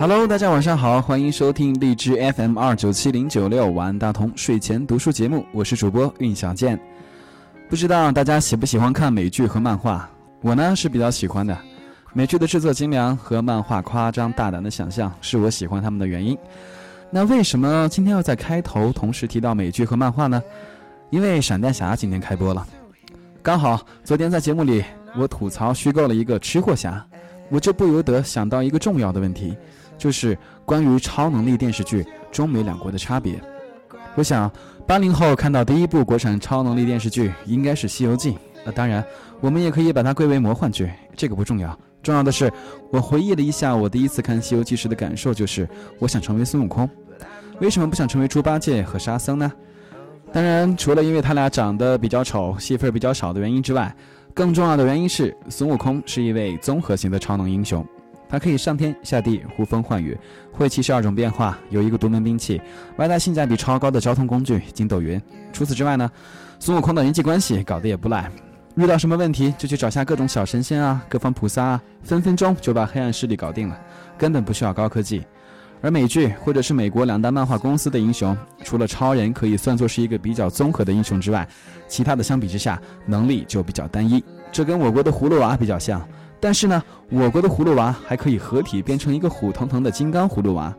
Hello，大家晚上好，欢迎收听荔枝 FM 二九七零九六晚安大同睡前读书节目，我是主播运小健。不知道大家喜不喜欢看美剧和漫画？我呢是比较喜欢的。美剧的制作精良和漫画夸张大胆的想象是我喜欢他们的原因。那为什么今天要在开头同时提到美剧和漫画呢？因为闪电侠今天开播了，刚好昨天在节目里我吐槽虚构了一个吃货侠，我就不由得想到一个重要的问题。就是关于超能力电视剧中美两国的差别。我想，八零后看到第一部国产超能力电视剧应该是《西游记》。那当然，我们也可以把它归为魔幻剧，这个不重要。重要的是，我回忆了一下我第一次看《西游记》时的感受，就是我想成为孙悟空。为什么不想成为猪八戒和沙僧呢？当然，除了因为他俩长得比较丑、戏份比较少的原因之外，更重要的原因是孙悟空是一位综合型的超能英雄。他可以上天下地、呼风唤雨，会七十二种变化，有一个独门兵器，外带性价比超高的交通工具筋斗云。除此之外呢，孙悟空的人际关系搞得也不赖，遇到什么问题就去找下各种小神仙啊、各方菩萨啊，分分钟就把黑暗势力搞定了，根本不需要高科技。而美剧或者是美国两大漫画公司的英雄，除了超人可以算作是一个比较综合的英雄之外，其他的相比之下能力就比较单一，这跟我国的葫芦娃比较像。但是呢，我国的葫芦娃还可以合体变成一个虎腾腾的金刚葫芦娃。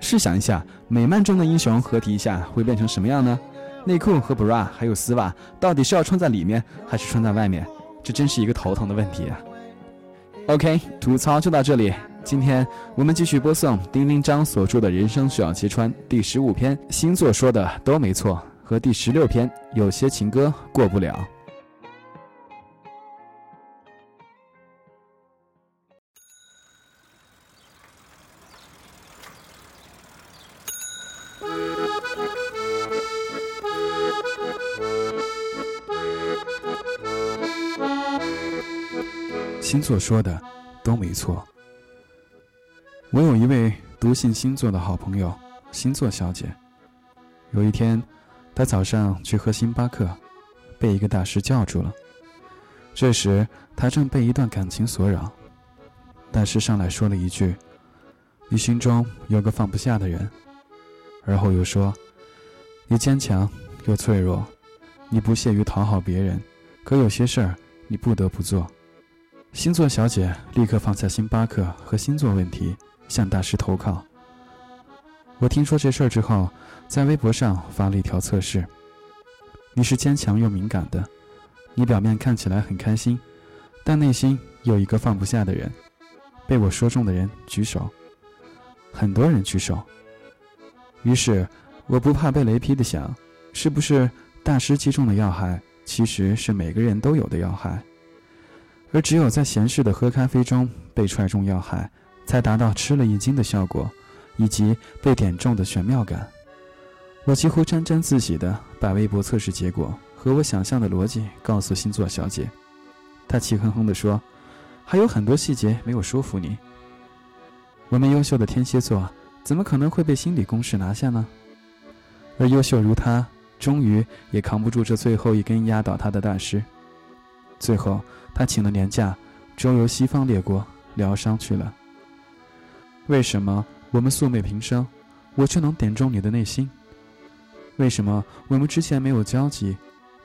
试想一下，美漫中的英雄合体一下会变成什么样呢？内裤和 bra 还有丝袜，到底是要穿在里面还是穿在外面？这真是一个头疼的问题啊。OK，吐槽就到这里。今天我们继续播送丁丁章所著的《人生需要揭穿》第十五篇，星座说的都没错，和第十六篇，有些情歌过不了。星座说的都没错。我有一位笃信星座的好朋友，星座小姐。有一天，她早上去喝星巴克，被一个大师叫住了。这时，她正被一段感情所扰。大师上来说了一句：“你心中有个放不下的人。”而后又说：“你坚强又脆弱，你不屑于讨好别人，可有些事儿你不得不做。”星座小姐立刻放下星巴克和星座问题，向大师投靠。我听说这事儿之后，在微博上发了一条测试：你是坚强又敏感的，你表面看起来很开心，但内心有一个放不下的人。被我说中的人举手，很多人举手。于是，我不怕被雷劈的想，是不是大师击中的要害，其实是每个人都有的要害？而只有在闲适的喝咖啡中被踹中要害，才达到吃了一惊的效果，以及被点中的玄妙感。我几乎沾沾自喜地把微博测试结果和我想象的逻辑告诉星座小姐，她气哼哼地说：“还有很多细节没有说服你。我们优秀的天蝎座怎么可能会被心理攻势拿下呢？而优秀如他，终于也扛不住这最后一根压倒他的大师。最后。”他请了年假，周游西方列国疗伤去了。为什么我们素昧平生，我却能点中你的内心？为什么我们之前没有交集，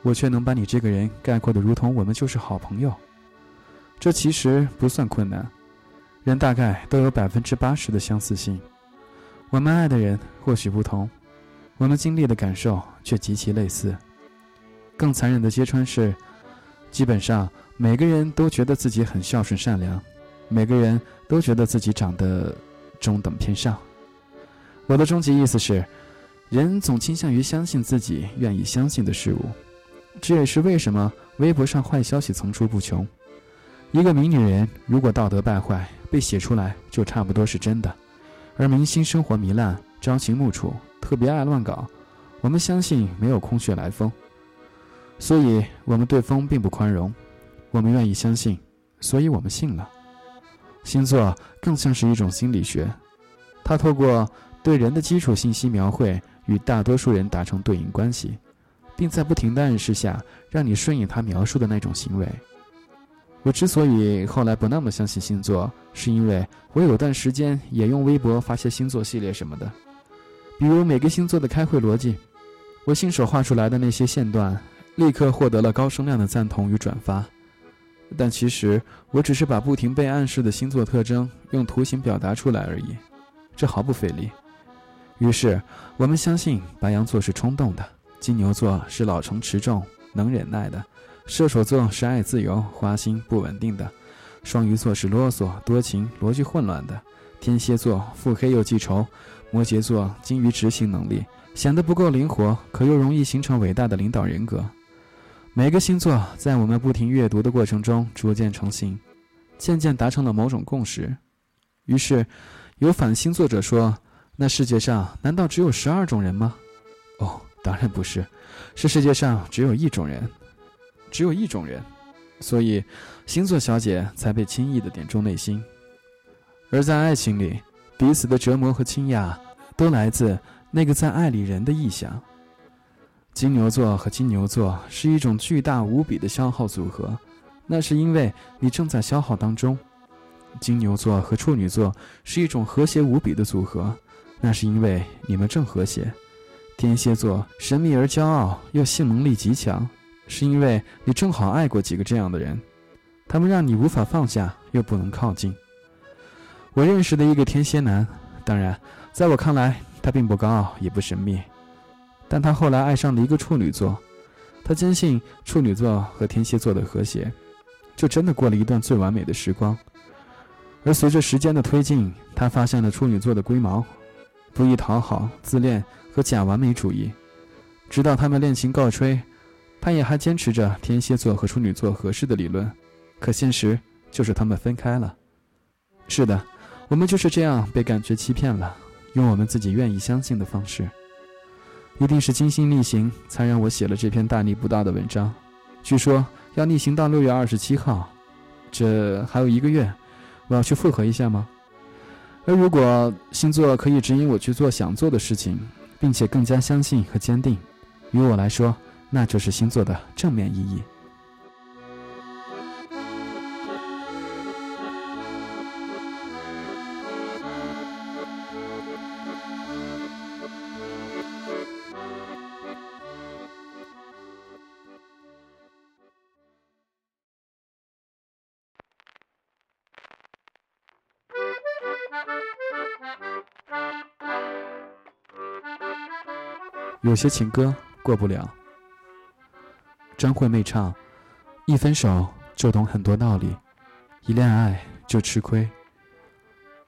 我却能把你这个人概括的如同我们就是好朋友？这其实不算困难，人大概都有百分之八十的相似性。我们爱的人或许不同，我们经历的感受却极其类似。更残忍的揭穿是，基本上。每个人都觉得自己很孝顺善良，每个人都觉得自己长得中等偏上。我的终极意思是，人总倾向于相信自己愿意相信的事物，这也是为什么微博上坏消息层出不穷。一个名女人如果道德败坏，被写出来就差不多是真的；而明星生活糜烂、朝秦暮楚、特别爱乱搞，我们相信没有空穴来风，所以我们对风并不宽容。我们愿意相信，所以我们信了。星座更像是一种心理学，它透过对人的基础信息描绘，与大多数人达成对应关系，并在不停的暗示下，让你顺应他描述的那种行为。我之所以后来不那么相信星座，是因为我有段时间也用微博发些星座系列什么的，比如每个星座的开会逻辑，我亲手画出来的那些线段，立刻获得了高声量的赞同与转发。但其实我只是把不停被暗示的星座特征用图形表达出来而已，这毫不费力。于是我们相信白羊座是冲动的，金牛座是老成持重、能忍耐的。射手座是爱自由、花心、不稳定的；双鱼座是啰嗦、多情、逻辑混乱的；天蝎座腹黑又记仇；摩羯座精于执行能力，显得不够灵活，可又容易形成伟大的领导人格。每个星座在我们不停阅读的过程中逐渐成型，渐渐达成了某种共识。于是，有反星座者说：“那世界上难道只有十二种人吗？”哦，当然不是，是世界上只有一种人。只有一种人，所以星座小姐才被轻易的点中内心。而在爱情里，彼此的折磨和倾轧，都来自那个在爱里人的臆想。金牛座和金牛座是一种巨大无比的消耗组合，那是因为你正在消耗当中；金牛座和处女座是一种和谐无比的组合，那是因为你们正和谐；天蝎座神秘而骄傲，又性能力极强。是因为你正好爱过几个这样的人，他们让你无法放下又不能靠近。我认识的一个天蝎男，当然，在我看来他并不高傲也不神秘，但他后来爱上了一个处女座，他坚信处女座和天蝎座的和谐，就真的过了一段最完美的时光。而随着时间的推进，他发现了处女座的龟毛，不易讨好、自恋和假完美主义，直到他们恋情告吹。他也还坚持着天蝎座和处女座合适的理论，可现实就是他们分开了。是的，我们就是这样被感觉欺骗了，用我们自己愿意相信的方式。一定是精心逆行，才让我写了这篇大逆不道的文章。据说要逆行到六月二十七号，这还有一个月，我要去复合一下吗？而如果星座可以指引我去做想做的事情，并且更加相信和坚定，于我来说。那就是星座的正面意义。有些情歌过不了。张惠妹唱：“一分手就懂很多道理，一恋爱就吃亏。”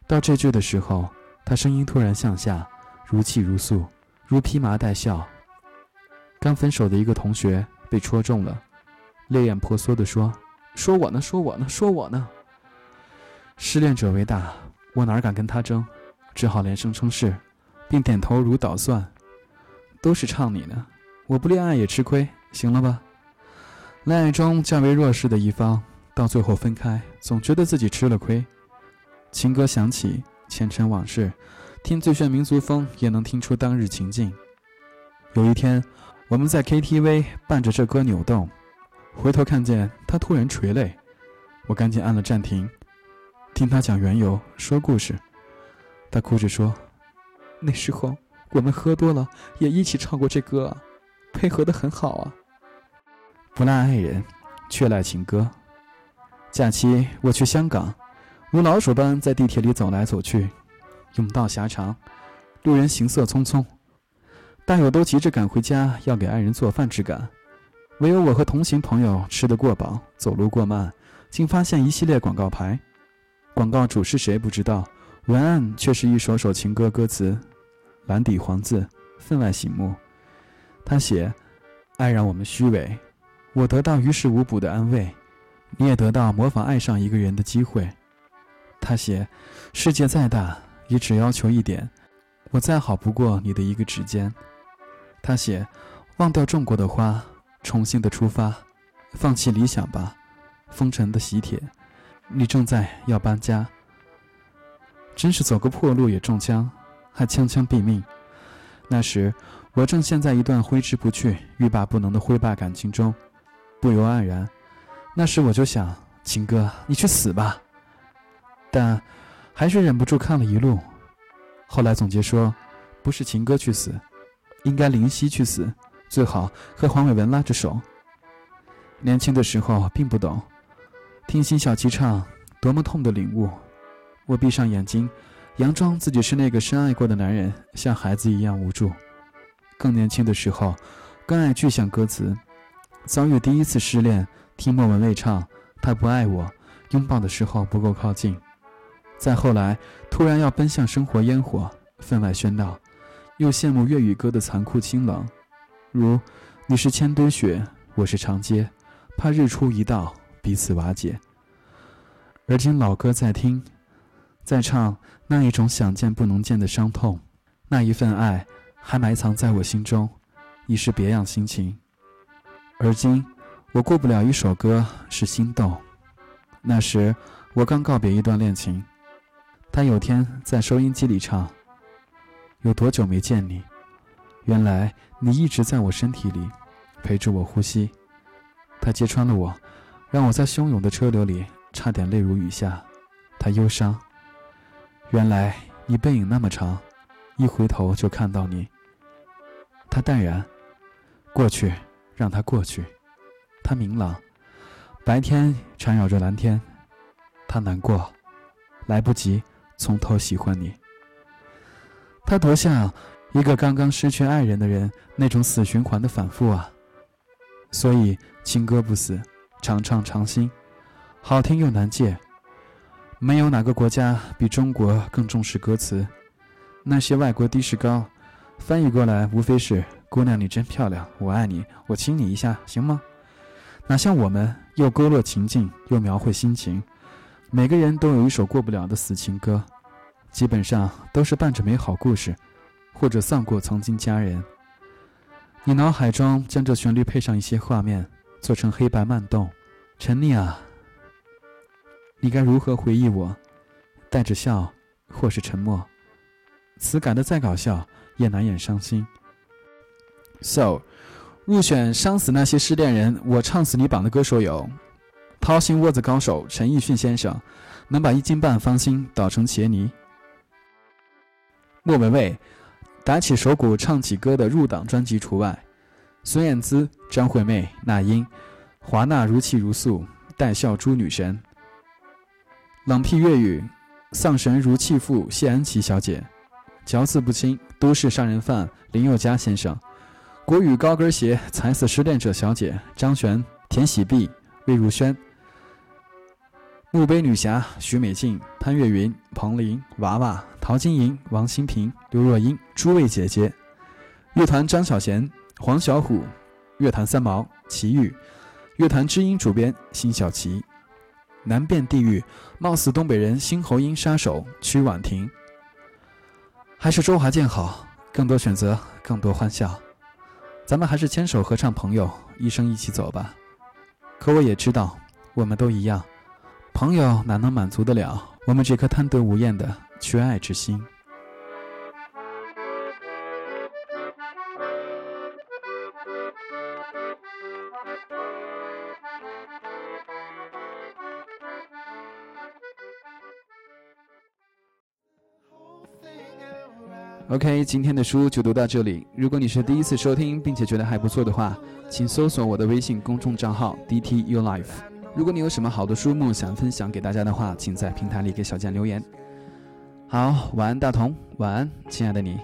到这句的时候，她声音突然向下，如泣如诉，如披麻戴孝。刚分手的一个同学被戳中了，泪眼婆娑地说：“说我呢，说我呢，说我呢。”失恋者为大，我哪敢跟他争，只好连声称是，并点头如捣蒜。都是唱你呢，我不恋爱也吃亏，行了吧？恋爱中较为弱势的一方，到最后分开，总觉得自己吃了亏。情歌响起，前尘往事，听最炫民族风也能听出当日情境。有一天，我们在 KTV 伴着这歌扭动，回头看见他突然垂泪，我赶紧按了暂停，听他讲缘由，说故事。他哭着说：“那时候我们喝多了，也一起唱过这歌，配合的很好啊。”不赖爱人，却赖情歌。假期我去香港，如老鼠般在地铁里走来走去，甬道狭长，路人行色匆匆，大有都急着赶回家要给爱人做饭之感。唯有我和同行朋友吃得过饱，走路过慢，竟发现一系列广告牌。广告主是谁不知道，文案却是一首首情歌歌词，蓝底黄字，分外醒目。他写：“爱让我们虚伪。”我得到于事无补的安慰，你也得到模仿爱上一个人的机会。他写：“世界再大，也只要求一点，我再好不过你的一个指尖。”他写：“忘掉种过的花，重新的出发，放弃理想吧，风尘的喜帖，你正在要搬家。真是走个破路也中枪，还枪枪毙命。那时我正陷在一段挥之不去、欲罢不能的挥罢感情中。”不由黯然，那时我就想，秦哥，你去死吧！”但还是忍不住看了一路。后来总结说：“不是秦哥去死，应该林夕去死，最好和黄伟文拉着手。”年轻的时候并不懂，听辛晓琪唱，多么痛的领悟！我闭上眼睛，佯装自己是那个深爱过的男人，像孩子一样无助。更年轻的时候，更爱具象歌词。遭遇第一次失恋，听莫文蔚唱《他不爱我》，拥抱的时候不够靠近。再后来，突然要奔向生活烟火，分外喧闹，又羡慕粤语歌的残酷清冷，如你是千堆雪，我是长街。怕日出一到，彼此瓦解。而今老歌在听，在唱那一种想见不能见的伤痛，那一份爱还埋藏在我心中，已是别样心情。而今我过不了一首歌是心动。那时我刚告别一段恋情，他有天在收音机里唱：“有多久没见你？原来你一直在我身体里，陪着我呼吸。”他揭穿了我，让我在汹涌的车流里差点泪如雨下。他忧伤，原来你背影那么长，一回头就看到你。他淡然，过去让它过去。它明朗，白天缠绕着蓝天。它难过，来不及从头喜欢你。他多像一个刚刚失去爱人的人，那种死循环的反复啊。所以情歌不死，常唱常新，好听又难戒。没有哪个国家比中国更重视歌词。那些外国的士高，翻译过来无非是“姑娘你真漂亮，我爱你，我亲你一下，行吗？”哪像我们，又勾勒情境，又描绘心情。每个人都有一首过不了的死情歌，基本上都是伴着美好故事，或者丧过曾经家人。你脑海中将这旋律配上一些画面，做成黑白慢动，沉溺啊！你该如何回忆我？带着笑，或是沉默？词改的再搞笑，也难掩伤心。So，入选伤死那些失恋人，我唱死你榜的歌手有：掏心窝子高手陈奕迅先生，能把一斤半芳心捣成茄泥；莫文蔚。打起手鼓唱起歌的入党专辑除外，孙燕姿、张惠妹、那英、华纳如泣如诉，带笑诸女神。冷僻粤语，丧神如弃妇谢安琪小姐，嚼字不清都市杀人犯林宥嘉先生，国语高跟鞋踩死失恋者小姐张悬、田喜碧、魏如萱。墓碑女侠徐美静、潘越云、彭羚、娃娃、陶晶莹、王心平、刘若英诸位姐姐，乐团张小娴、黄小琥，乐坛三毛齐豫，乐坛知音主编辛晓琪，难辨地域，貌似东北人新喉音杀手曲婉婷，还是周华健好，更多选择，更多欢笑，咱们还是牵手合唱，朋友一生一起走吧。可我也知道，我们都一样。朋友哪能满足得了我们这颗贪得无厌的缺爱之心？OK，今天的书就读到这里。如果你是第一次收听，并且觉得还不错的话，请搜索我的微信公众账号 DT U Life。如果你有什么好的书目想分享给大家的话，请在平台里给小健留言。好，晚安，大同，晚安，亲爱的你。